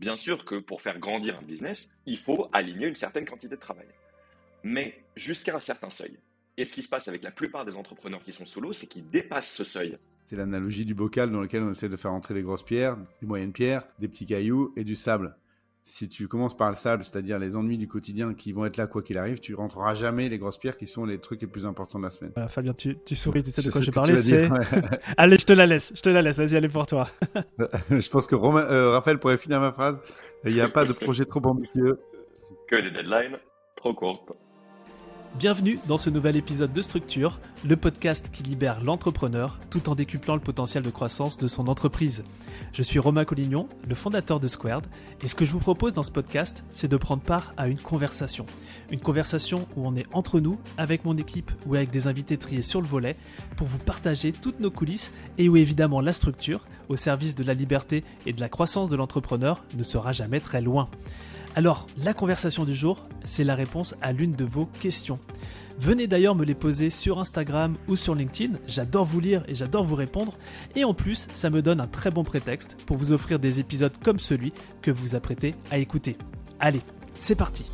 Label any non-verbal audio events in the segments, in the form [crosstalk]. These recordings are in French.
Bien sûr que pour faire grandir un business, il faut aligner une certaine quantité de travail. Mais jusqu'à un certain seuil. Et ce qui se passe avec la plupart des entrepreneurs qui sont sous l'eau, c'est qu'ils dépassent ce seuil. C'est l'analogie du bocal dans lequel on essaie de faire entrer des grosses pierres, des moyennes pierres, des petits cailloux et du sable si tu commences par le sable, c'est-à-dire les ennuis du quotidien qui vont être là quoi qu'il arrive, tu rentreras jamais les grosses pierres qui sont les trucs les plus importants de la semaine. Fabien, tu, souris, tu sais de quoi je parlais. C'est... [laughs] [laughs] allez, je te la laisse, je te la laisse. Vas-y, allez pour toi. [laughs] je pense que euh, Raphaël pourrait finir ma phrase. Il n'y a pas de projet trop ambitieux. Que des deadlines trop courtes. Bienvenue dans ce nouvel épisode de Structure, le podcast qui libère l'entrepreneur tout en décuplant le potentiel de croissance de son entreprise. Je suis Romain Collignon, le fondateur de Squared, et ce que je vous propose dans ce podcast, c'est de prendre part à une conversation. Une conversation où on est entre nous, avec mon équipe ou avec des invités triés sur le volet, pour vous partager toutes nos coulisses et où évidemment la structure, au service de la liberté et de la croissance de l'entrepreneur, ne sera jamais très loin. Alors, la conversation du jour, c'est la réponse à l'une de vos questions. Venez d'ailleurs me les poser sur Instagram ou sur LinkedIn, j'adore vous lire et j'adore vous répondre, et en plus ça me donne un très bon prétexte pour vous offrir des épisodes comme celui que vous vous apprêtez à écouter. Allez, c'est parti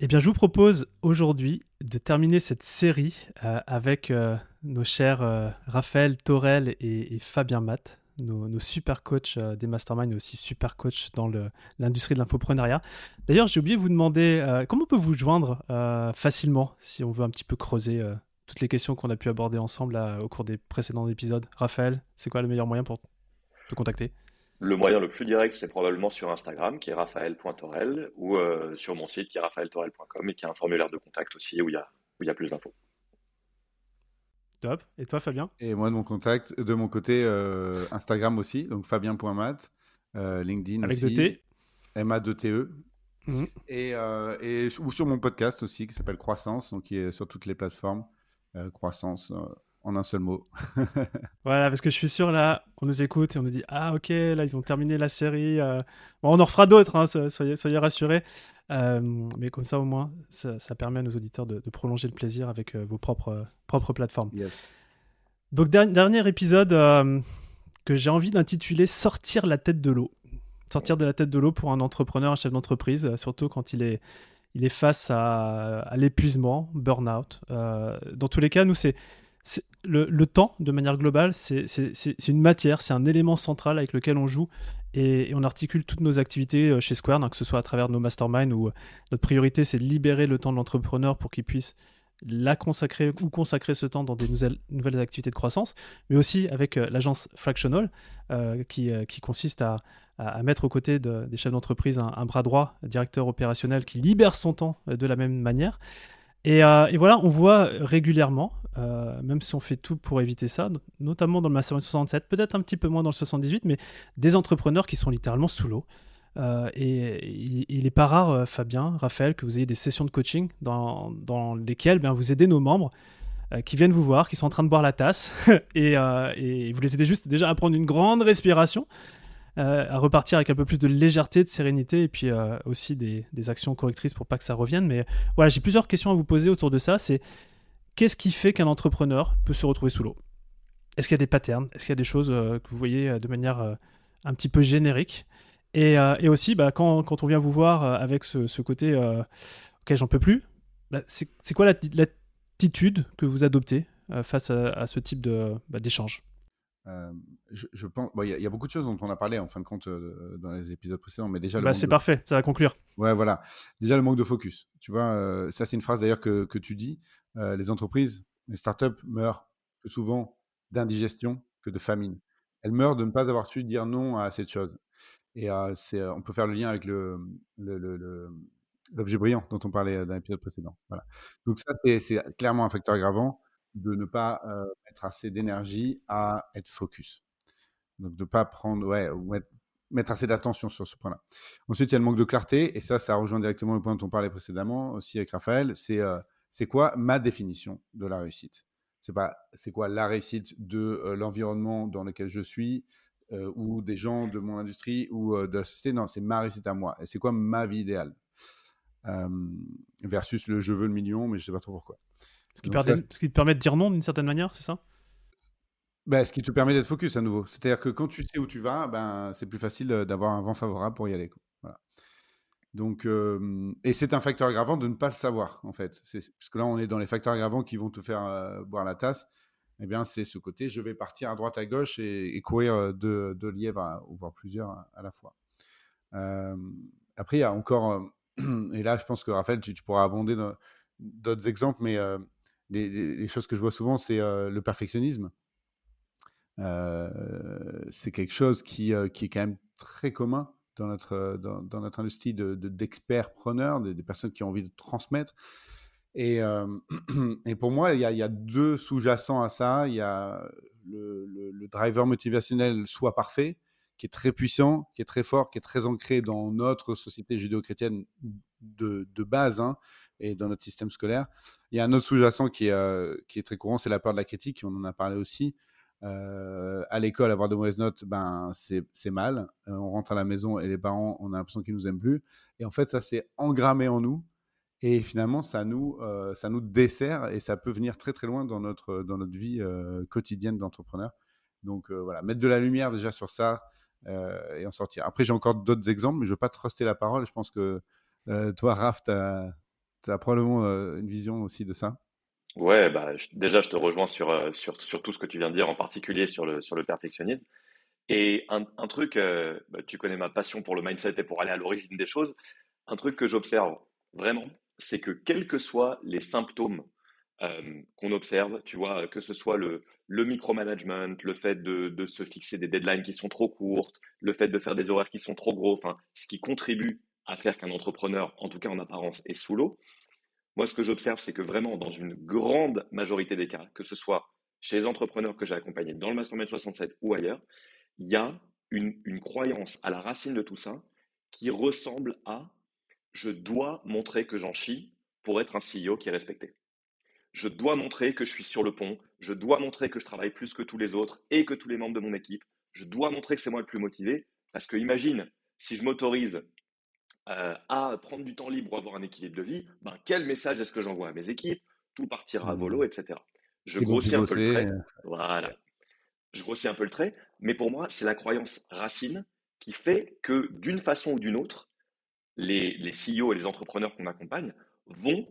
Eh bien je vous propose aujourd'hui de terminer cette série euh, avec euh, nos chers euh, Raphaël Torel et, et Fabien Matt nos, super coachs euh, des masterminds et aussi super coachs dans l'industrie de l'infoprenariat. D'ailleurs, j'ai oublié de vous demander euh, comment on peut vous joindre euh, facilement si on veut un petit peu creuser toutes les questions qu'on a pu aborder ensemble au cours des précédents épisodes? Raphaël, c'est quoi le meilleur moyen pour te contacter? Le moyen le plus direct, c'est probablement sur Instagram, qui est raphaël.torel, ou sur mon site, qui est raphaëltorel.com, et qui a un formulaire de contact aussi, où il y a, où il y a plus d'infos. Top. Et toi, Fabien? Et moi, de mon contact, de mon côté, euh, Instagram aussi, donc fabien.mat, euh, LinkedIn Avec aussi. Avec T. MA2TE. Mhm. Et, euh, et, ou sur mon podcast aussi, qui s'appelle Croissance, donc qui est sur toutes les plateformes. Croissance en un seul mot. [laughs] voilà, parce que je suis sûr, là, on nous écoute et on nous dit Ah, ok, là, ils ont terminé la série. Bon, on en refera d'autres, hein, soyez, soyez, rassurés. Euh, mais comme ça, au moins, ça, permet à nos auditeurs de, prolonger le plaisir avec euh, vos propres, propres plateformes. Donc, dernier épisode euh, que j'ai envie d'intituler Sortir la tête de l'eau. Sortir de la tête de l'eau pour un entrepreneur, un chef d'entreprise, surtout quand il est, il est face à, à l'épuisement, burn-out. dans tous les cas, nous, c'est. Le, le, temps, de manière globale, c'est une matière, c'est un élément central avec lequel on joue et, on articule toutes nos activités euh, chez Square, que ce soit à travers nos masterminds où euh, notre priorité c'est de libérer le temps de l'entrepreneur pour qu'il puisse la consacrer ou consacrer ce temps dans des nouvelles, activités de croissance, mais aussi avec euh, l'agence Fractional qui, consiste à, à, mettre aux côtés des chefs d'entreprise un, un, bras droit, un directeur opérationnel qui libère son temps de la même manière. Euh, et, voilà, on voit régulièrement, euh, même si on fait tout pour éviter ça, notamment dans le Mastermind 67, peut-être un petit peu moins dans le 78, mais des entrepreneurs qui sont littéralement sous l'eau. Euh, et, il n'est pas rare, Fabien, Raphaël, que vous ayez des sessions de coaching dans, dans lesquelles bien, vous aidez nos membres qui viennent vous voir, qui sont en train de boire la tasse, [laughs] et vous les aidez juste déjà à prendre une grande respiration euh, à repartir avec un peu plus de légèreté, de sérénité et puis euh, aussi des, actions correctrices pour pas que ça revienne. Mais voilà, j'ai plusieurs questions à vous poser autour de ça. C'est qu'est-ce qui fait qu'un entrepreneur peut se retrouver sous l'eau? Est-ce qu'il y a des patterns? Est-ce qu'il y a des choses euh, que vous voyez de manière un petit peu générique? Et, aussi, bah, quand, quand, on vient vous voir avec ce, côté ok, j'en peux plus, bah, c'est quoi l'attitude que vous adoptez face à, ce type bah, d'échange? Euh, je, pense, il y, a beaucoup de choses dont on a parlé en fin de compte euh, dans les épisodes précédents, mais déjà. Bah, c'est parfait, ça va conclure. Ouais, voilà. Déjà le manque de focus. Tu vois, euh, ça c'est une phrase d'ailleurs que, que, tu dis. les entreprises, les startups meurent plus souvent d'indigestion que de famine. Elles meurent de ne pas avoir su dire non à cette chose. Et c'est, on peut faire le lien avec le, l'objet brillant dont on parlait dans l'épisode précédent. Voilà. Donc ça, c'est clairement un facteur aggravant de ne pas mettre assez d'énergie à être focus. Donc de ne pas prendre, ouais, ou mettre, assez d'attention sur ce point-là. Ensuite, il y a le manque de clarté, et ça, ça rejoint directement le point dont on parlait précédemment aussi avec Raphaël, c'est quoi ma définition de la réussite? C'est pas c'est quoi la réussite de l'environnement dans lequel je suis, ou des gens de mon industrie, ou de la société? Non, c'est ma réussite à moi. Et c'est quoi ma vie idéale? Versus le je veux le million, mais je sais pas trop pourquoi. Ce qui, permet, ce qui te permet de dire non d'une certaine manière, c'est ça? Bah, ce qui te permet d'être focus à nouveau. C'est-à-dire que quand tu sais où tu vas, ben, c'est plus facile d'avoir un vent favorable pour y aller. Voilà. Donc, et c'est un facteur aggravant de ne pas le savoir, en fait. Parce que là, on est dans les facteurs aggravants qui vont te faire boire la tasse. Eh bien, c'est ce côté, je vais partir à droite, à gauche et, courir deux, lièvres, ou voire plusieurs à, la fois. après, il y a encore, [clears throat] et là, je pense que Raphaël, tu, pourras abonder d'autres exemples, mais les, choses que je vois souvent, c'est le perfectionnisme. c'est quelque chose qui, qui est quand même très commun dans notre, industrie d'experts de, preneurs, des, personnes qui ont envie de transmettre. Et, [clears throat] pour moi, il y, a deux sous-jacents à ça. Il y a le, driver motivationnel soit parfait, qui est très puissant, qui est très fort, qui est très ancré dans notre société judéo-chrétienne de, de, base hein, et dans notre système scolaire. Il y a un autre sous-jacent qui, est qui est très courant, c'est la peur de la critique, on en a parlé aussi. Euh, à l'école, avoir de mauvaises notes, ben, c'est mal. Euh, on rentre à la maison et les parents, on a l'impression qu'ils nous aiment plus. Et en fait, ça s'est engrammé en nous. Et finalement, ça nous, euh, ça nous dessert et ça peut venir très très loin dans notre, dans notre vie quotidienne d'entrepreneur. Donc voilà, mettre de la lumière déjà sur ça et en sortir. Après, j'ai encore d'autres exemples, mais je ne veux pas truster la parole. Je pense que toi, Raph, tu as, as, probablement une vision aussi de ça. Ouais, bah, déjà, je te rejoins sur, euh, sur, sur tout ce que tu viens de dire, en particulier sur le, sur le perfectionnisme. Et un, un truc, euh, bah, tu connais ma passion pour le mindset et pour aller à l'origine des choses. Un truc que j'observe vraiment, c'est que quels que soient les symptômes euh, qu'on observe, tu vois, que ce soit le, le micromanagement, le fait de, de se fixer des deadlines qui sont trop courtes, le fait de faire des horaires qui sont trop gros, enfin, ce qui contribue faire qu'un entrepreneur, en tout cas en apparence, est sous l'eau, moi, ce que j'observe, c'est que vraiment, dans une grande majorité des cas, que ce soit chez les entrepreneurs que j'ai accompagnés dans le Mastermind 67 ou ailleurs, il y a une, une croyance à la racine de tout ça qui ressemble à je dois montrer que j'en chie pour être un CEO qui est respecté. Je dois montrer que je suis sur le pont, je dois montrer que je travaille plus que tous les autres et que tous les membres de mon équipe, je dois montrer que c'est moi le plus motivé, parce que imagine, si je m'autorise euh, à prendre du temps libre ou avoir un équilibre de vie, ben, quel message est-ce que j'envoie à mes équipes? Tout partira à volo, mmh. etc. Je grossis un peu le trait. Euh, voilà. Je grossis un peu le trait, mais pour moi, c'est la croyance racine qui fait que d'une façon ou d'une autre, les, les CEO et les entrepreneurs qu'on accompagne vont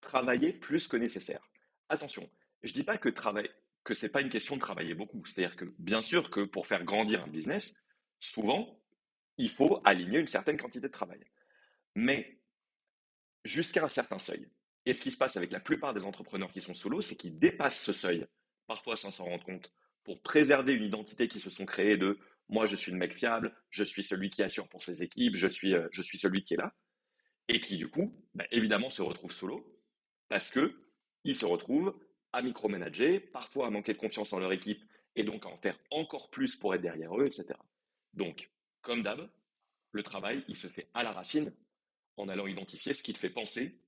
travailler plus que nécessaire. Attention, je ne dis pas que travail, que c'est pas une question de travailler beaucoup. C'est-à-dire que bien sûr que pour faire grandir un business, souvent, il faut aligner une certaine quantité de travail mais jusqu'à un certain seuil. Et ce qui se passe avec la plupart des entrepreneurs qui sont solo, c'est qu'ils dépassent ce seuil, parfois sans s'en rendre compte, pour préserver une identité qui se sont créées de moi je suis le mec fiable, je suis celui qui assure pour ses équipes, je suis, euh, je suis celui qui est là, et qui du coup, bah, évidemment, se retrouvent solo, parce que ils se retrouvent à micromanager, parfois à manquer de confiance en leur équipe, et donc à en faire encore plus pour être derrière eux, etc. Donc, comme d'hab, le travail, il se fait à la racine, en allant identifier ce qui te fait penser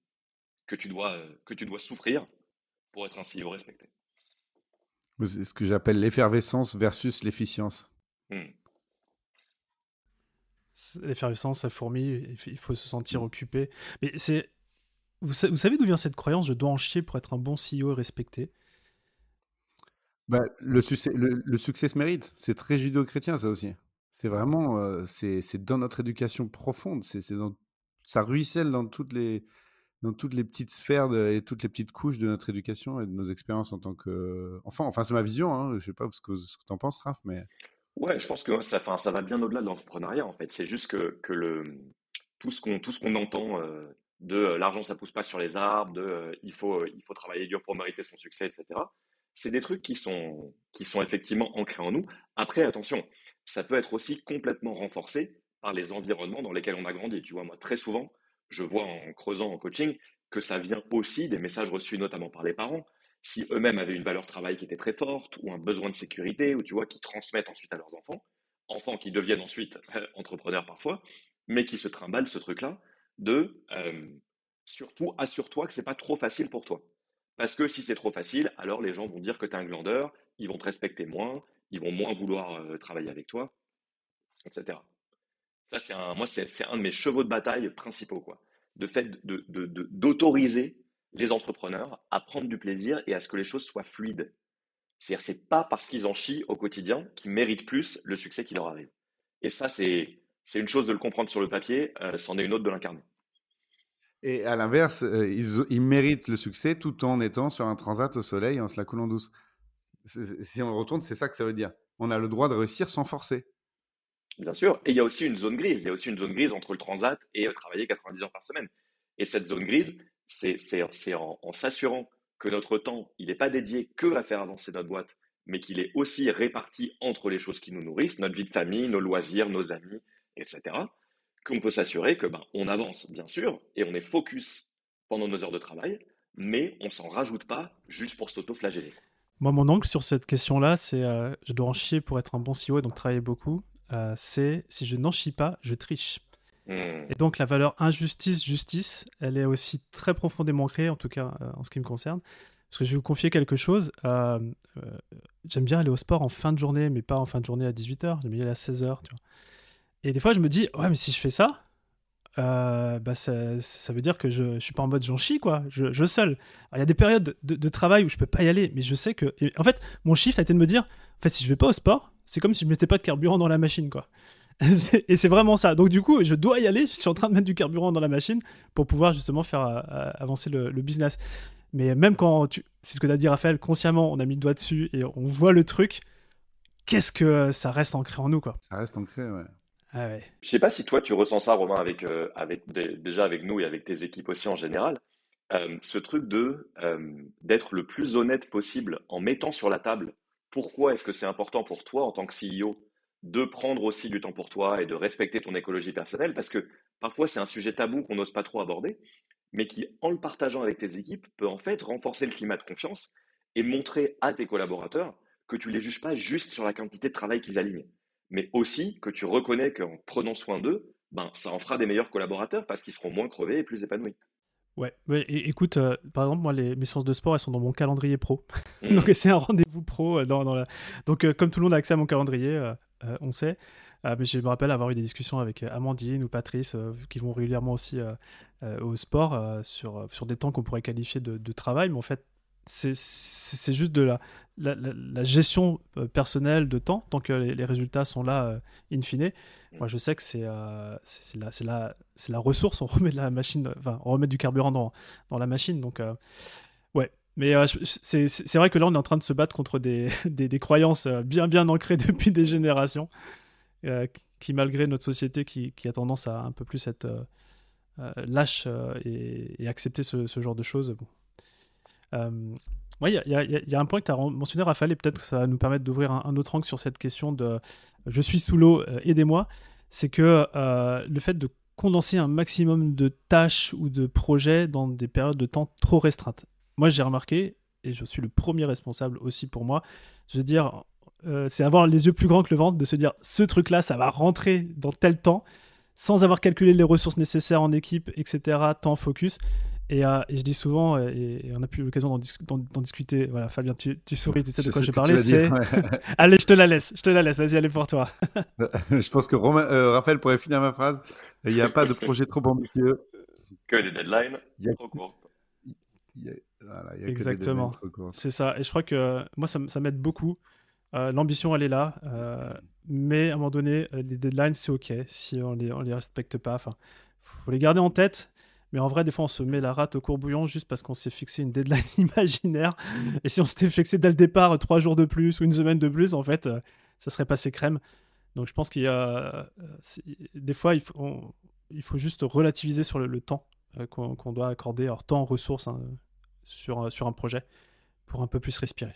que tu dois, euh, que tu dois souffrir pour être un CEO respecté. C'est ce que j'appelle l'effervescence versus l'efficience. Hmm. L'effervescence, ça fourmille, il faut se sentir hmm. occupé. Mais c'est. Vous, savez d'où vient cette croyance je dois en chier pour être un bon CEO respecté? Bah, le, succès, le, succès se mérite. C'est très judéo-chrétien, ça aussi. C'est vraiment. C'est dans notre éducation profonde. C'est ça ruisselle dans toutes les, dans toutes les petites sphères et toutes les petites couches de notre éducation et de nos expériences en tant qu'enfant. Enfin, c'est ma vision. Hein, je sais pas ce que, ce tu en penses, Raph, mais. Ouais, je pense que ça, ça va bien au-delà de l'entrepreneuriat, en fait. C'est juste que, que le, tout ce qu'on qu'on entend de l'argent, ça pousse pas sur les arbres, de il, faut, il faut travailler dur pour mériter son succès, etc. C'est des trucs qui sont, qui sont effectivement ancrés en nous. Après, attention, ça peut être aussi complètement renforcé par les environnements dans lesquels on a grandi. Tu vois, moi, très souvent, je vois en creusant en coaching que ça vient aussi des messages reçus notamment par les parents. Si eux-mêmes avaient une valeur travail qui était très forte ou un besoin de sécurité, ou tu vois, qui transmettent ensuite à leurs enfants, enfants qui deviennent ensuite [laughs] entrepreneurs parfois, mais qui se trimballent ce truc-là de surtout assure-toi que c'est pas trop facile pour toi. Parce que si c'est trop facile, alors les gens vont dire que tu es un glandeur, ils vont te respecter moins, ils vont moins vouloir travailler avec toi, etc. Ça, c'est un, moi, c'est, un de mes chevaux de bataille principaux, quoi. De fait de, d'autoriser les entrepreneurs à prendre du plaisir et à ce que les choses soient fluides. C'est-à-dire, c'est pas parce qu'ils en chient au quotidien qu'ils méritent plus le succès qui leur arrive. Et ça, c'est une chose de le comprendre sur le papier, c'en est une autre de l'incarner. Et à l'inverse, euh, ils, méritent le succès tout en étant sur un transat au soleil en se la coulant douce. Si on retourne, c'est ça que ça veut dire. On a le droit de réussir sans forcer. Bien sûr. Et il y a aussi une zone grise. Il y a aussi une zone grise entre le transat et euh, travailler 90 heures par semaine. Et cette zone grise, c'est en, en s'assurant que notre temps, il n'est pas dédié que à faire avancer notre boîte, mais qu'il est aussi réparti entre les choses qui nous nourrissent, notre vie de famille, nos loisirs, nos amis, etc., qu'on peut s'assurer que ben, on avance, bien sûr, et on est focus pendant nos heures de travail, mais on s'en rajoute pas juste pour s'auto-flageller. Moi, mon angle sur cette question-là, c'est euh, je dois en chier pour être un bon CEO et donc travailler beaucoup. Euh, c'est si je n'en chie pas, je triche. Hmm. Et donc la valeur injustice-justice, elle est aussi très profondément ancrée, en tout cas euh, en ce qui me concerne. Parce que je vais vous confier quelque chose. J'aime bien aller au sport en fin de journée, mais pas en fin de journée à 18h. J'aime bien aller à 16h. Tu vois. Et des fois, je me dis, ouais, mais si je fais ça, bah ça, ça, veut dire que je, je suis pas en mode j'en chie, quoi. Je, je seul. Il y a des périodes de, travail où je peux pas y aller, mais je sais que. en fait, mon chiffre a été de me dire, en fait, si je vais pas au sport, c'est comme si je mettais pas de carburant dans la machine, quoi. [laughs] et c'est vraiment ça. Donc du coup, je dois y aller. Je suis en train de mettre du carburant dans la machine pour pouvoir justement faire euh, euh, avancer le, business. Mais même quand c'est ce que tu as dit Raphaël, consciemment, on a mis le doigt dessus et on voit le truc. Qu'est-ce que ça reste ancré en nous, quoi. Ça reste ancré, ouais. Ah ouais. Je sais pas si toi tu ressens ça, Romain, avec, euh, déjà avec nous et avec tes équipes aussi en général. ce truc de d'être le plus honnête possible en mettant sur la table pourquoi est-ce que c'est important pour toi en tant que CEO de prendre aussi du temps pour toi et de respecter ton écologie personnelle, parce que parfois c'est un sujet tabou qu'on n'ose pas trop aborder, mais qui, en le partageant avec tes équipes, peut en fait renforcer le climat de confiance et montrer à tes collaborateurs que tu ne les juges pas juste sur la quantité de travail qu'ils alignent, mais aussi que tu reconnais qu'en prenant soin d'eux, ben, ça en fera des meilleurs collaborateurs parce qu'ils seront moins crevés et plus épanouis. Ouais, écoute, euh, par exemple, moi, les, mes séances de sport, elles sont dans mon calendrier pro. Mmh. [laughs] Donc, c'est un rendez-vous pro. Euh, dans, la... Donc, euh, comme tout le monde a accès à mon calendrier, on sait. mais je me rappelle avoir eu des discussions avec Amandine ou Patrice qui vont régulièrement aussi au sport sur, sur des temps qu'on pourrait qualifier de, de, travail. Mais en fait, c'est juste de la, la, gestion personnelle de temps, tant que les, les résultats sont là, in fine. Moi, je sais que c'est euh, la, la, la, ressource. On [laughs] remet de la machine, enfin, on remet du carburant dans, dans la machine. Donc, euh, ouais. Mais euh, c'est vrai que là, on est en train de se battre contre des, [laughs] des, des croyances bien, bien ancrées depuis des générations, qui, malgré notre société qui, qui, a tendance à un peu plus être lâche et, accepter ce, ce, genre de choses. Bon. Il y, a un point que tu as mentionné, Raphaël, et peut-être que ça va nous permettre d'ouvrir un, autre angle sur cette question de je suis sous l'eau, euh, aidez-moi. C'est que euh, le fait de condenser un maximum de tâches ou de projets dans des périodes de temps trop restreintes. Moi, j'ai remarqué, et je suis le premier responsable aussi pour moi, je veux dire, euh, c'est avoir les yeux plus grands que le ventre, de se dire ce truc-là, ça va rentrer dans tel temps, sans avoir calculé les ressources nécessaires en équipe, etc., temps focus. Euh, et, je dis souvent, euh, et, on a pu l'occasion d'en discuter. Voilà, Fabien, tu, souris, tu sais de quoi je parlais. C'est... [laughs] allez, je te la laisse, je te la laisse. Vas-y, allez pour toi. [laughs] je pense que euh, Raphaël pourrait finir ma phrase. Il n'y a pas de projet trop ambitieux. Que des deadlines trop courts. Exactement. C'est ça. Et je crois que moi, ça, ça m'aide beaucoup. l'ambition, elle est là. mais à un moment donné, les deadlines, c'est OK si on ne les, on les respecte pas. Enfin, faut les garder en tête mais en vrai, des fois, on se met la rate au courbouillon juste parce qu'on s'est fixé une deadline [laughs] imaginaire. Et si on s'était fixé dès le départ trois jours de plus ou une semaine de plus, en fait, euh, ça serait passé crème. Donc je pense qu'il y a. Euh, des fois, il faut, juste relativiser sur le, temps euh, qu'on doit accorder, alors temps, ressources, hein, sur, sur un projet, pour un peu plus respirer.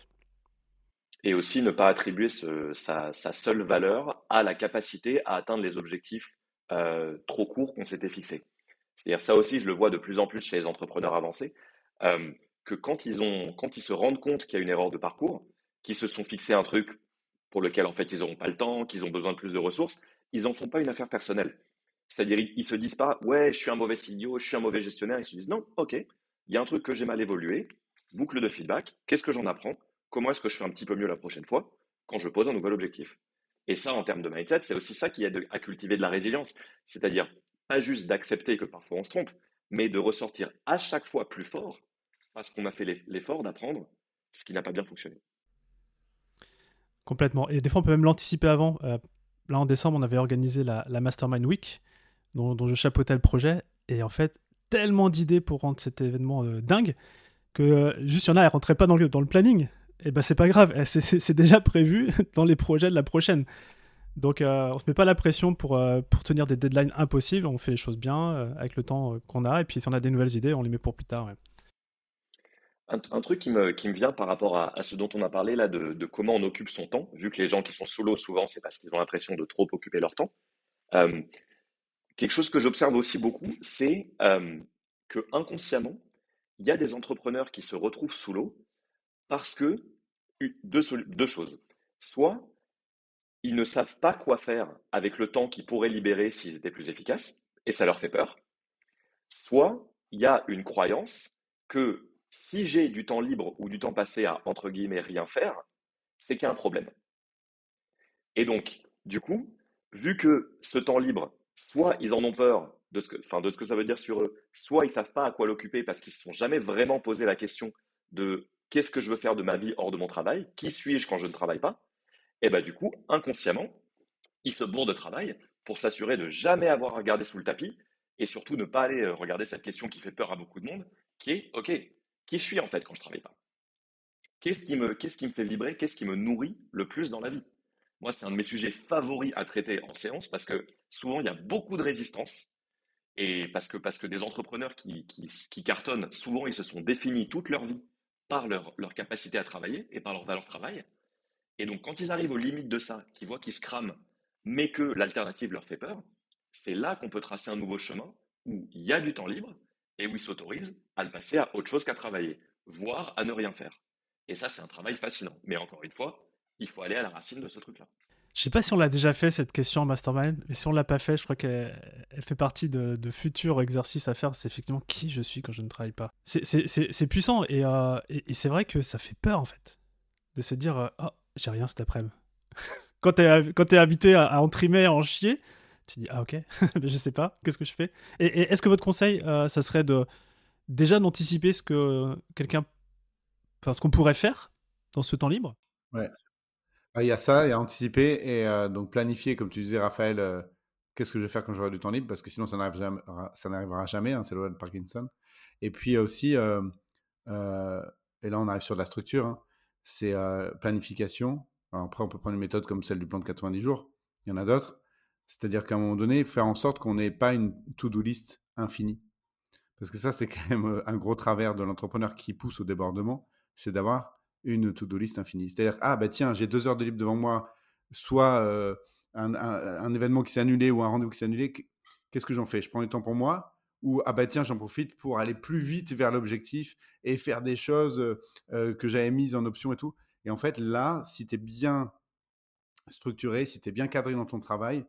Et aussi ne pas attribuer sa, seule valeur à la capacité à atteindre les objectifs trop courts qu'on s'était fixés. C'est-à-dire ça aussi, je le vois de plus en plus chez les entrepreneurs avancés, que quand ils, ont, quand ils se rendent compte qu'il y a une erreur de parcours, qu'ils se sont fixés un truc pour lequel en fait ils n'auront pas le temps, qu'ils ont besoin de plus de ressources, ils n'en font pas une affaire personnelle. C'est-à-dire ils, ne se disent pas ouais je suis un mauvais CEO, je suis un mauvais gestionnaire, ils se disent non ok il y a un truc que j'ai mal évolué, boucle de feedback, qu'est-ce que j'en apprends, comment est-ce que je fais un petit peu mieux la prochaine fois quand je pose un nouvel objectif? Et ça, en termes de mindset, c'est aussi ça qui aide à cultiver de la résilience. C'est-à-dire, pas juste d'accepter que parfois on se trompe, mais de ressortir à chaque fois plus fort parce qu'on a fait l'effort d'apprendre ce qui n'a pas bien fonctionné. Complètement. Et des fois, on peut même l'anticiper avant. Euh, là, en décembre, on avait organisé la, Mastermind Week, dont, je chapeautais le projet. Et en fait, tellement d'idées pour rendre cet événement euh, dingue que euh, juste il y en a, elles rentraient pas dans le, dans le planning. Et ben, c'est pas grave, eh, c'est déjà prévu [laughs] dans les projets de la prochaine. Donc, on se met pas la pression pour, pour tenir des deadlines impossibles. On fait les choses bien avec le temps qu'on a. Et puis, si on a des nouvelles idées, on les met pour plus tard. Un, truc qui me, qui me vient par rapport à, ce dont on a parlé là, de, comment on occupe son temps, vu que les gens qui sont sous l'eau, souvent, c'est parce qu'ils ont l'impression de trop occuper leur temps. Euh, quelque chose que j'observe aussi beaucoup, c'est euh, que inconsciemment, il y a des entrepreneurs qui se retrouvent sous l'eau parce que deux, deux choses. Soit ils ne savent pas quoi faire avec le temps qu'ils pourraient libérer s'ils étaient plus efficaces, et ça leur fait peur. Soit il y a une croyance que si j'ai du temps libre ou du temps passé à, entre guillemets, rien faire, c'est qu'il y a un problème. Et donc, du coup, vu que ce temps libre, soit ils en ont peur de ce que, de ce que ça veut dire sur eux, soit ils ne savent pas à quoi l'occuper parce qu'ils ne se sont jamais vraiment posé la question de qu'est-ce que je veux faire de ma vie hors de mon travail, qui suis-je quand je ne travaille pas, et bien du coup, inconsciemment, ils se bourrent de travail pour s'assurer de jamais avoir à regarder sous le tapis et surtout ne pas aller euh, regarder cette question qui fait peur à beaucoup de monde, qui est, OK, qui je suis en fait quand je travaille pas? Qu'est-ce qui me, qui me fait vibrer? Qu'est-ce qui me nourrit le plus dans la vie? Moi, c'est un de mes sujets favoris à traiter en séance parce que souvent, il y a beaucoup de résistance. Et parce que, parce que des entrepreneurs qui, qui, cartonnent, souvent, ils se sont définis toute leur vie par leur, leur capacité à travailler et par leur valeur travail. Et donc, quand ils arrivent aux limites de ça, qu'ils voient qu'ils se crament, mais que l'alternative leur fait peur, c'est là qu'on peut tracer un nouveau chemin où il y a du temps libre, et où il s'autorise à le passer à autre chose qu'à travailler, voire à ne rien faire. Et ça, c'est un travail fascinant. Mais encore une fois, il faut aller à la racine de ce truc-là. Je sais pas si on l'a déjà fait cette question en mastermind, mais si on l'a pas fait, je crois qu'elle fait partie de, futurs exercices à faire. C'est effectivement qui je suis quand je ne travaille pas. C'est puissant euh, et, c'est vrai que ça fait peur en fait de se dire euh, oh j'ai rien cet après-midi. [laughs] quand tu es, habité à, à en trimer, à en chier, tu dis, ah ok, [laughs] je sais pas, qu'est-ce que je fais? Et, est-ce que votre conseil, euh, ça serait de déjà d'anticiper ce que quelqu'un, enfin ce qu'on pourrait faire dans ce temps libre? Ouais. Ah, il y a ça, il y a anticiper et euh, donc planifier, comme tu disais, Raphaël, euh, qu'est-ce que je vais faire quand j'aurai du temps libre Parce que sinon, ça n'arrivera, jamais, hein, c'est le de Parkinson. Et puis aussi, et là, on arrive sur la structure, hein, c'est planification. après, on peut prendre une méthode comme celle du plan de 90 jours. Il y en a d'autres. C'est-à-dire qu'à un moment donné, faire en sorte qu'on n'ait pas une to-do list infinie. Parce que ça, c'est quand même un gros travers de l'entrepreneur qui pousse au débordement, c'est d'avoir une to-do list infinie. C'est-à-dire, ah bah tiens, j'ai deux heures de libre devant moi, soit euh, un, événement qui s'est annulé ou un rendez-vous qui s'est annulé, qu'est-ce que j'en fais? Je prends du temps pour moi ou ah bah tiens, j'en profite pour aller plus vite vers l'objectif et faire des choses que j'avais mises en option et tout. Et en fait, là, si tu es bien structuré, si tu es bien cadré dans ton travail,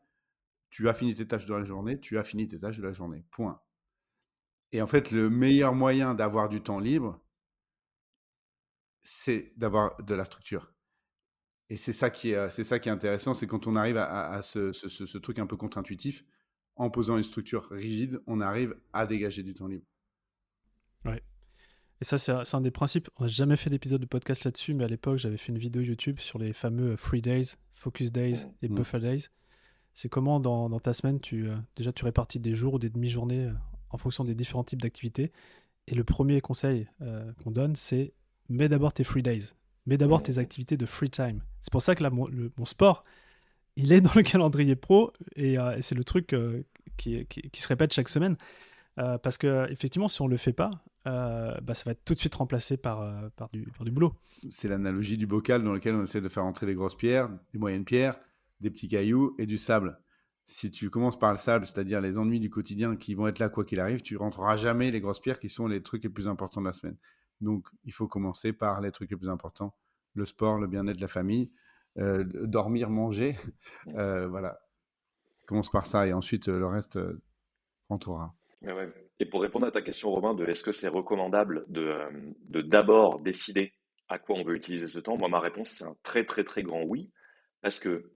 tu as fini tes tâches de la journée, tu as fini tes tâches de la journée. Point. Et en fait, le meilleur moyen d'avoir du temps libre, c'est d'avoir de la structure. Et c'est ça qui est, c'est ça qui est intéressant, c'est quand on arrive à, ce, truc un peu contre-intuitif, en posant une structure rigide, on arrive à dégager du temps libre. Ouais. Et ça, c'est un, des principes. On n'a jamais fait d'épisode de podcast là-dessus, mais à l'époque, j'avais fait une vidéo YouTube sur les fameux Free Days, Focus Days et mmh. Buffer Days. C'est comment dans, ta semaine, tu, euh, déjà tu répartis des jours ou des demi-journées euh, en fonction des différents types d'activités. Et le premier conseil euh, qu'on donne, c'est mets d'abord tes free days, mets d'abord tes activités de free time. C'est pour ça que là, mon, sport, il est dans le calendrier pro et, c'est le truc qui, se répète chaque semaine. parce que effectivement, si on le fait pas, bah, ça va être tout de suite remplacé par, par, du, boulot. C'est l'analogie du bocal dans lequel on essaie de faire entrer des grosses pierres, des moyennes pierres, des petits cailloux et du sable. Si tu commences par le sable, c'est-à-dire les ennuis du quotidien qui vont être là quoi qu'il arrive, tu rentreras jamais les grosses pierres qui sont les trucs les plus importants de la semaine. Donc, il faut commencer par les trucs les plus importants le sport, le bien-être la famille, euh, dormir, manger. Euh, voilà. Commence par ça et ensuite euh, le reste rentrera. Et pour répondre à ta question, Romain, de est-ce que c'est recommandable de d'abord décider à quoi on veut utiliser ce temps Moi, ma réponse, c'est un très, très, très grand oui. Parce que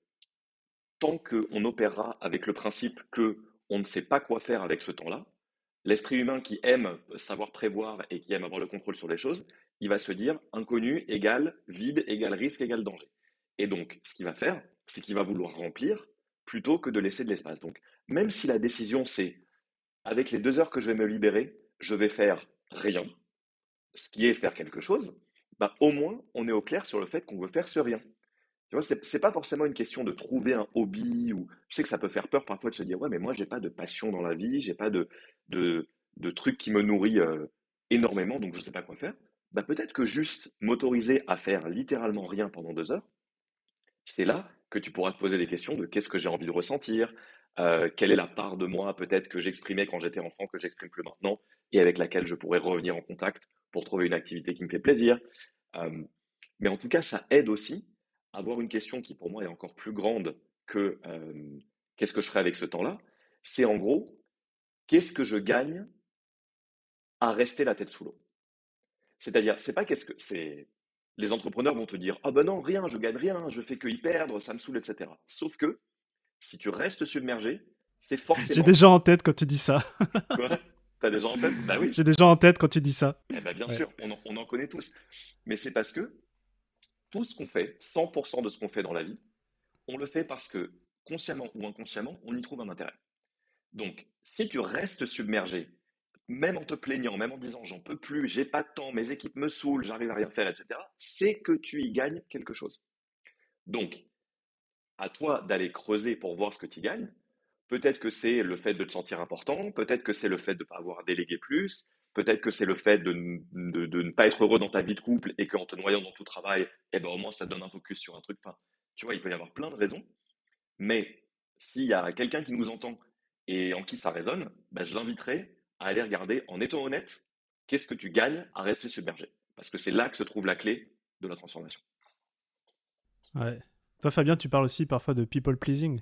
tant qu'on opérera avec le principe que on ne sait pas quoi faire avec ce temps-là, l'esprit humain qui aime savoir prévoir et qui aime avoir le contrôle sur les choses, il va se dire inconnu égale vide égale risque égale danger. Et donc, ce qu'il va faire, c'est qu'il va vouloir remplir plutôt que de laisser de l'espace. Donc, même si la décision, c'est avec les deux heures que je vais me libérer, je vais faire rien, ce qui est faire quelque chose, bah, au moins, on est au clair sur le fait qu'on veut faire ce rien. Tu vois, c'est pas forcément une question de trouver un hobby ou je sais que ça peut faire peur parfois de se dire ouais mais moi j'ai pas de passion dans la vie, j'ai pas de, de, de truc qui me nourrit euh, énormément donc je sais pas quoi faire. Bah peut-être que juste m'autoriser à faire littéralement rien pendant deux heures, c'est là que tu pourras te poser des questions de qu'est-ce que j'ai envie de ressentir, euh, quelle est la part de moi peut-être que j'exprimais quand j'étais enfant que j'exprime plus maintenant et avec laquelle je pourrais revenir en contact pour trouver une activité qui me fait plaisir. Mais en tout cas, ça aide aussi à avoir une question qui pour moi est encore plus grande que qu'est-ce que je ferai avec ce temps-là. C'est en gros, qu'est-ce que je gagne à rester la tête sous l'eau? C'est-à-dire, c'est pas qu'est-ce que c'est. Les entrepreneurs vont te dire ah ben non rien, je gagne rien, je fais que y perdre, ça me saoule, etc. Sauf que si tu restes submergé, c'est forcément. J'ai des gens en tête quand tu dis ça. [laughs] Quoi? T'as gens en tête? Bah oui. J'ai des gens en tête quand tu dis ça. Eh ben bien sûr, on en, on en connaît tous. Mais c'est parce que tout ce qu'on fait, 100% de ce qu'on fait dans la vie, on le fait parce que consciemment ou inconsciemment, on y trouve un intérêt. Donc, si tu restes submergé, même en te plaignant, même en disant j'en peux plus, j'ai pas de temps, mes équipes me saoulent, j'arrive à rien faire, etc., c'est que tu y gagnes quelque chose. Donc, à toi d'aller creuser pour voir ce que tu gagnes. Peut-être que c'est le fait de te sentir important, peut-être que c'est le fait de ne pas avoir délégué plus, peut-être que c'est le fait de, ne pas être heureux dans ta vie de couple et qu'en te noyant dans tout travail, eh ben, au moins ça te donne un focus sur un truc. Enfin, tu vois, il peut y avoir plein de raisons. Mais s'il y a quelqu'un qui nous entend et en qui ça résonne, ben, je l'inviterai à aller regarder, en étant honnête, qu'est-ce que tu gagnes à rester submergé? Parce que c'est là que se trouve la clé de la transformation. Ouais. Toi, Fabien, tu parles aussi parfois de people pleasing.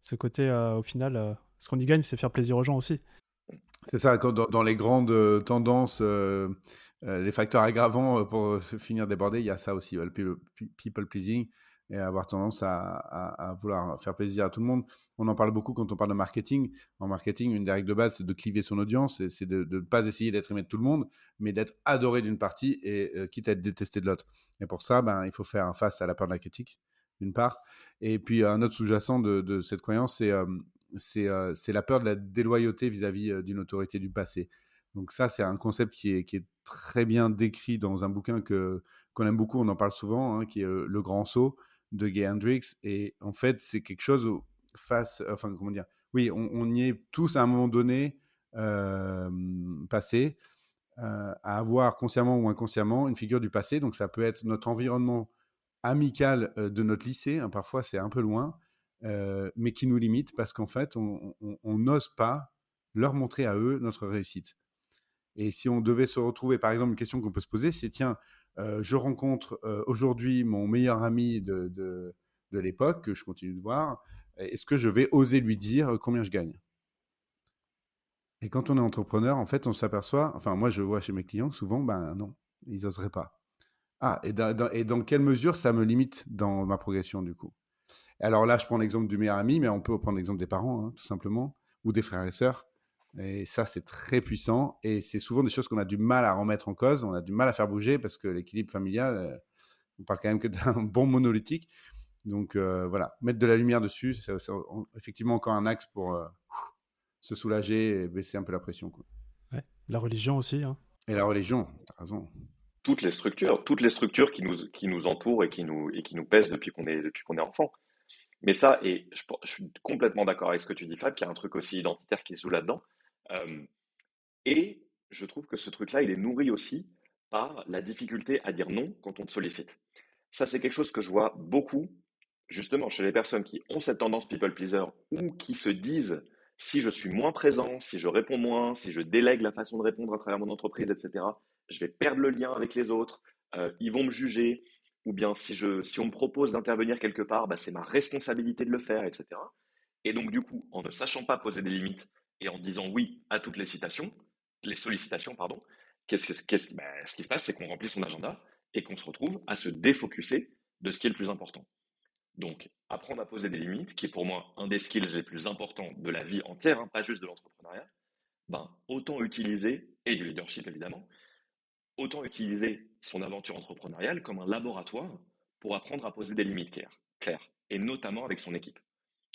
Ce côté, euh, au final, euh, ce qu'on y gagne, c'est faire plaisir aux gens aussi. C'est ça, quand dans, les grandes euh, tendances, les facteurs aggravants pour se finir débordé, il y a ça aussi, le people pleasing et avoir tendance à, vouloir faire plaisir à tout le monde. On en parle beaucoup quand on parle de marketing. En marketing, une des règles de base, c'est de cliver son audience, c'est de ne pas essayer d'être aimé de tout le monde, mais d'être adoré d'une partie et quitte à être détesté de l'autre. Et pour ça, ben, il faut faire face à la peur de la critique d'une part. Et puis un autre sous-jacent de, cette croyance, c'est euh, c'est la peur de la déloyauté vis-à-vis d'une autorité du passé. Donc ça, c'est un concept qui est, qui est, très bien décrit dans un bouquin que qu'on aime beaucoup, on en parle souvent, hein, qui est Le Grand Saut de Gay Hendricks. Et en fait, c'est quelque chose face, enfin comment dire, oui, on, y est tous à un moment donné passé, à avoir consciemment ou inconsciemment une figure du passé. Donc ça peut être notre environnement amical de notre lycée, hein, parfois c'est un peu loin, mais qui nous limite parce qu'en fait, on n'ose pas leur montrer à eux notre réussite. Et si on devait se retrouver, par exemple, une question qu'on peut se poser, c'est tiens, je rencontre aujourd'hui mon meilleur ami de, de, l'époque, que je continue de voir, est-ce que je vais oser lui dire combien je gagne? Et quand on est entrepreneur, en fait, on s'aperçoit, enfin moi je vois chez mes clients, souvent, ben non, ils n'oseraient pas. Ah, et dans, quelle mesure ça me limite dans ma progression du coup? Alors là, je prends l'exemple du meilleur ami, mais on peut prendre l'exemple des parents, hein, tout simplement, ou des frères et sœurs. Et ça, c'est très puissant. Et c'est souvent des choses qu'on a du mal à remettre en cause, on a du mal à faire bouger parce que l'équilibre familial, euh, on parle quand même que d'un [laughs] bon monolithique. Donc euh, voilà, mettre de la lumière dessus, c'est effectivement encore un axe pour euh, se soulager et baisser un peu la pression. Quoi. La religion aussi. Hein. Et la religion, as raison toutes les structures, toutes les structures qui nous, qui nous entourent et qui nous, et qui nous pèsent depuis qu'on est, depuis qu'on est enfant. Mais ça, et je, suis complètement d'accord avec ce que tu dis, Fab, qu'il y a un truc aussi identitaire qui se joue là-dedans. Et je trouve que ce truc-là, il est nourri aussi par la difficulté à dire non quand on te sollicite. Ça, c'est quelque chose que je vois beaucoup, justement, chez les personnes qui ont cette tendance people pleaser ou qui se disent si je suis moins présent, si je réponds moins, si je délègue la façon de répondre à travers mon entreprise, etc., je vais perdre le lien avec les autres, ils vont me juger, ou bien si, je, si on me propose d'intervenir quelque part, bah, c'est ma responsabilité de le faire, etc. Et donc, du coup, en ne sachant pas poser des limites et en disant oui à toutes les citations, les sollicitations, pardon, qu'est-ce, ce qui se passe, c'est qu'on remplit son agenda et qu'on se retrouve à se défocuser de ce qui est le plus important. Donc, apprendre à poser des limites, qui est pour moi un des skills les plus importants de la vie entière, hein, pas juste de l'entrepreneuriat, ben, autant utiliser, et du leadership évidemment, autant utiliser son aventure entrepreneuriale comme un laboratoire pour apprendre à poser des limites claires, claires, et notamment avec son équipe.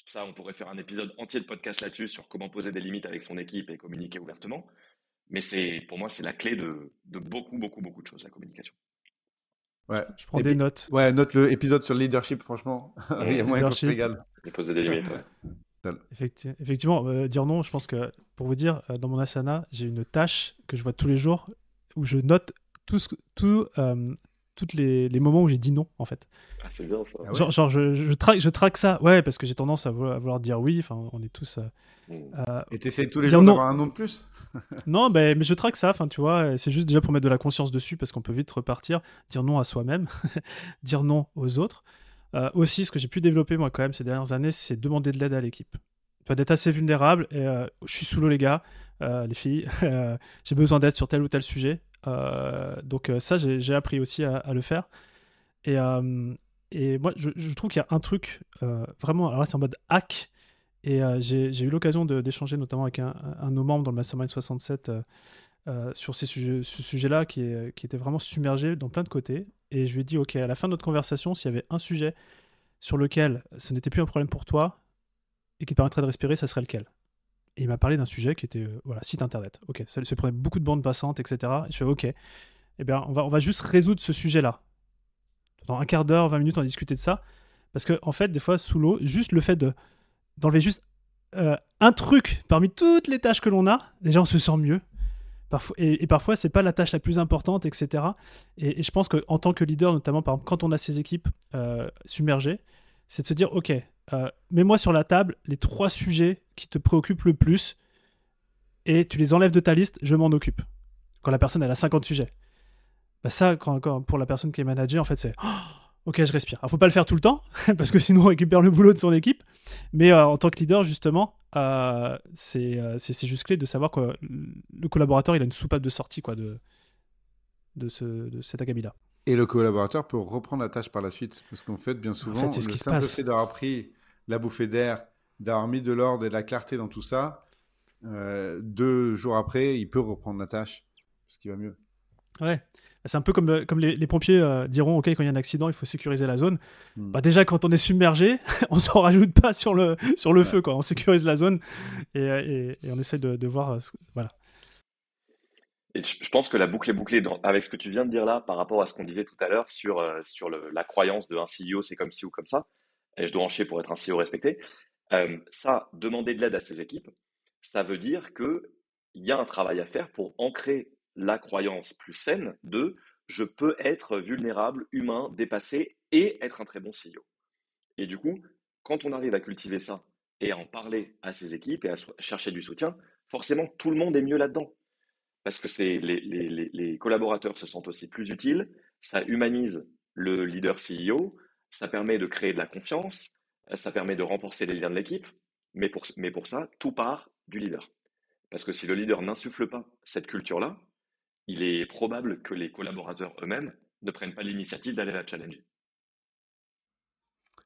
Ça, on pourrait faire un épisode entier de podcast là-dessus sur comment poser des limites avec son équipe et communiquer ouvertement. Mais c'est, pour moi, c'est la clé de, de beaucoup, beaucoup, beaucoup de choses, la communication. Ouais. Je prends Et des notes. Ouais, note le épisode sur le leadership, franchement. [laughs] Il y a moyen. Et poser des limites, ouais. Effecti- Effectivement, euh, dire non, je pense que pour vous dire, euh, dans mon asana, j'ai une tâche que je vois tous les jours où je note tout ce, que- tout, euh, toutes les, les moments où j'ai dit non, en fait. Ah, c'est bien ça. Ah ouais Genre, genre, je, je, traque, je traque ça, ouais, parce que j'ai tendance à vouloir, à vouloir dire oui. Enfin, on est tous. euh, Mm. euh, Et t'essayes tous les jours d'avoir un nom de plus [laughs] non, ben, mais je traque ça, enfin, tu vois, c'est juste déjà pour mettre de la conscience dessus parce qu'on peut vite repartir, dire non à soi-même, [laughs] dire non aux autres. Euh, aussi, ce que j'ai pu développer moi quand même ces dernières années, c'est demander de l'aide à l'équipe. Tu vois, d'être assez vulnérable et euh, je suis sous l'eau, les gars, euh, les filles, [laughs] euh, j'ai besoin d'aide sur tel ou tel sujet. Euh, donc, euh, ça, j'ai appris aussi à, le faire. Et, euh, moi, je, trouve qu'il y a un truc vraiment, alors là, c'est en mode hack. Et j'ai eu l'occasion d'échanger notamment avec un, de nos membres dans le Mastermind 67 euh, sur ce sujet-là qui, qui était vraiment submergé dans plein de côtés. Et je lui ai dit, OK, à la fin de notre conversation, s'il y avait un sujet sur lequel ce n'était plus un problème pour toi et qui te permettrait de respirer, ça serait lequel? Et il m'a parlé d'un sujet qui était, euh, voilà, site internet. OK, ça, ça prenait beaucoup de bandes passantes, etc. Et je fais, OK, eh bien, on va, on va juste résoudre ce sujet-là. Dans un quart d'heure, 20 minutes, on va discuter de ça. Parce que, en fait, des fois, sous l'eau, juste le fait de d'enlever juste euh, un truc parmi toutes les tâches que l'on a, déjà on se sent mieux. Parfois, et, et parfois, c'est pas la tâche la plus importante, etc. Et, je pense qu'en tant que leader, notamment quand on a ces équipes euh, submergées, c'est de se dire ok, euh, mets-moi sur la table les trois sujets qui te préoccupent le plus et tu les enlèves de ta liste, je m'en occupe. Quand la personne elle a 50 sujets. Bah ça, quand, quand- pour la personne qui est manager, en fait, c'est Oh, ok, je respire. Alors, faut pas le faire tout le temps [laughs] parce que sinon on récupère le boulot de son équipe. Mais euh, en tant que leader, justement, euh, c'est euh, c'est- juste clé de savoir que le collaborateur, il a une soupape de sortie quoi, de, de, ce, de cet acabit-là. Et le collaborateur peut reprendre la tâche par la suite. Parce qu'en fait, bien souvent, fait, c'est ce le qui se passe. fait d'avoir pris la bouffée d'air, d'avoir mis de l'ordre et de la clarté dans tout ça, euh, deux jours après, il peut reprendre la tâche. Parce qu'il va mieux. Ouais. C'est un peu comme, euh, comme les, les pompiers euh, diront, OK, quand il y a un accident, il faut sécuriser la zone. Hmm. Bah déjà, quand on est submergé, [laughs] on s'en rajoute pas sur le, sur le Ouais. feu. Quoi. On sécurise la zone et, et, et on essaie de, de voir... euh, ce- Voilà. Et je pense que la boucle est bouclée dans- avec ce que tu viens de dire là par rapport à ce qu'on disait tout à l'heure sur, euh, sur le- la croyance de un CEO, c'est comme ci ou comme ça, et je dois encher pour être un CEO respecté. Euh, ça, demander de l'aide à ses équipes, ça veut dire qu'il y a un travail à faire pour ancrer la croyance plus saine de je peux être vulnérable, humain, dépassé et être un très bon CEO. Et du coup, quand on arrive à cultiver ça et à en parler à ses équipes et à chercher du soutien, forcément, tout le monde est mieux là-dedans parce que les collaborateurs se sentent aussi plus utiles, ça humanise le leader CEO, ça permet de créer de la confiance, euh, ça permet de renforcer les liens de l'équipe, mais pour, mais pour ça, tout part du leader. Parce que si le leader n'insuffle pas cette culture-là, il est probable que les collaborateurs eux-mêmes ne prennent pas l'initiative d'aller la challenger.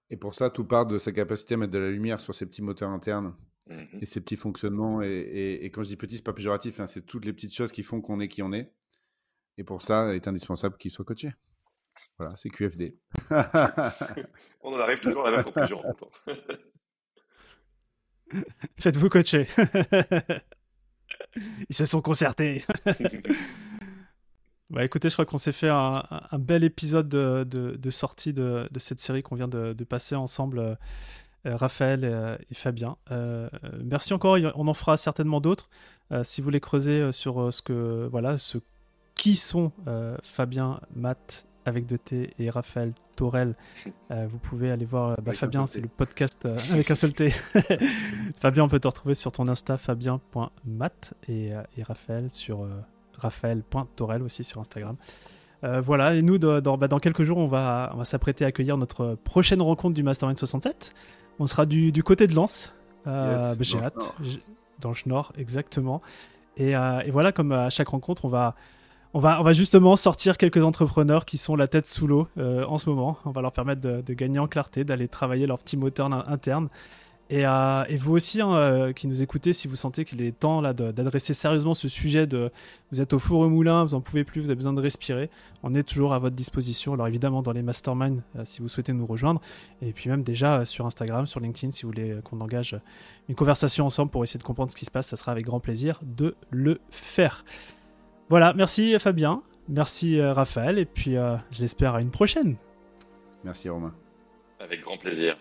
Et pour ça, tout part de sa capacité à mettre de la lumière sur ses petits moteurs internes Mhm. et ses petits fonctionnements. Et, et- et quand je dis petit, c'est pas péjoratif, hein, c'est toutes les petites choses qui font qu'on est qui on est. Et pour ça, il est indispensable qu'il soit coaché. Voilà, c'est QFD. [laughs] On en arrive toujours à la même conclusion. Faites-vous coacher. [laughs] Ils se sont concertés. [laughs] Bah écoutez, je crois qu'on s'est fait un, un bel épisode de, de- de sortie de, de cette série qu'on vient de, de passer ensemble, euh, euh, Raphaël et, et Fabien. Euh, euh, merci encore, on en fera certainement d'autres. Euh, si vous voulez creuser euh, sur euh, ce que, voilà, ce, qui sont euh, Fabien, Matt avec deux T et Raphaël Torel, euh, vous pouvez aller voir euh, bah, Fabien, c'est le podcast euh, [laughs] avec un seul T. [laughs] Fabien, on peut te retrouver sur ton Insta fabien.mat et, et Raphaël sur raphaël.torel aussi sur Instagram. Voilà, et nous, de- dans, bah, dans quelques jours, on va, on va s'apprêter à accueillir notre prochaine rencontre du Mastermind 67. On sera du, du côté de Lens. Yes, bah, J'ai hâte. Dans le Nord, exactement. Et, et voilà, comme à chaque rencontre, on va, on va, justement sortir quelques entrepreneurs qui sont la tête sous l'eau euh, en ce moment. On va leur permettre de, gagner en clarté, d'aller travailler leur petit moteur in- interne Et, euh, et vous aussi, hein, euh, qui nous écoutez, si vous sentez qu'il est temps d'adresser sérieusement ce sujet de vous êtes au four au moulin, vous en pouvez plus, vous avez besoin de respirer, on est toujours à votre disposition. Alors évidemment dans les masterminds si vous souhaitez nous rejoindre, et puis même déjà sur Instagram, sur LinkedIn, si vous voulez qu'on engage une conversation ensemble pour essayer de comprendre ce qui se passe, ça sera avec grand plaisir de le faire. Voilà, merci Fabien, merci euh, Raphaël, et puis euh, je l'espère à une prochaine. Merci Romain. Avec grand plaisir.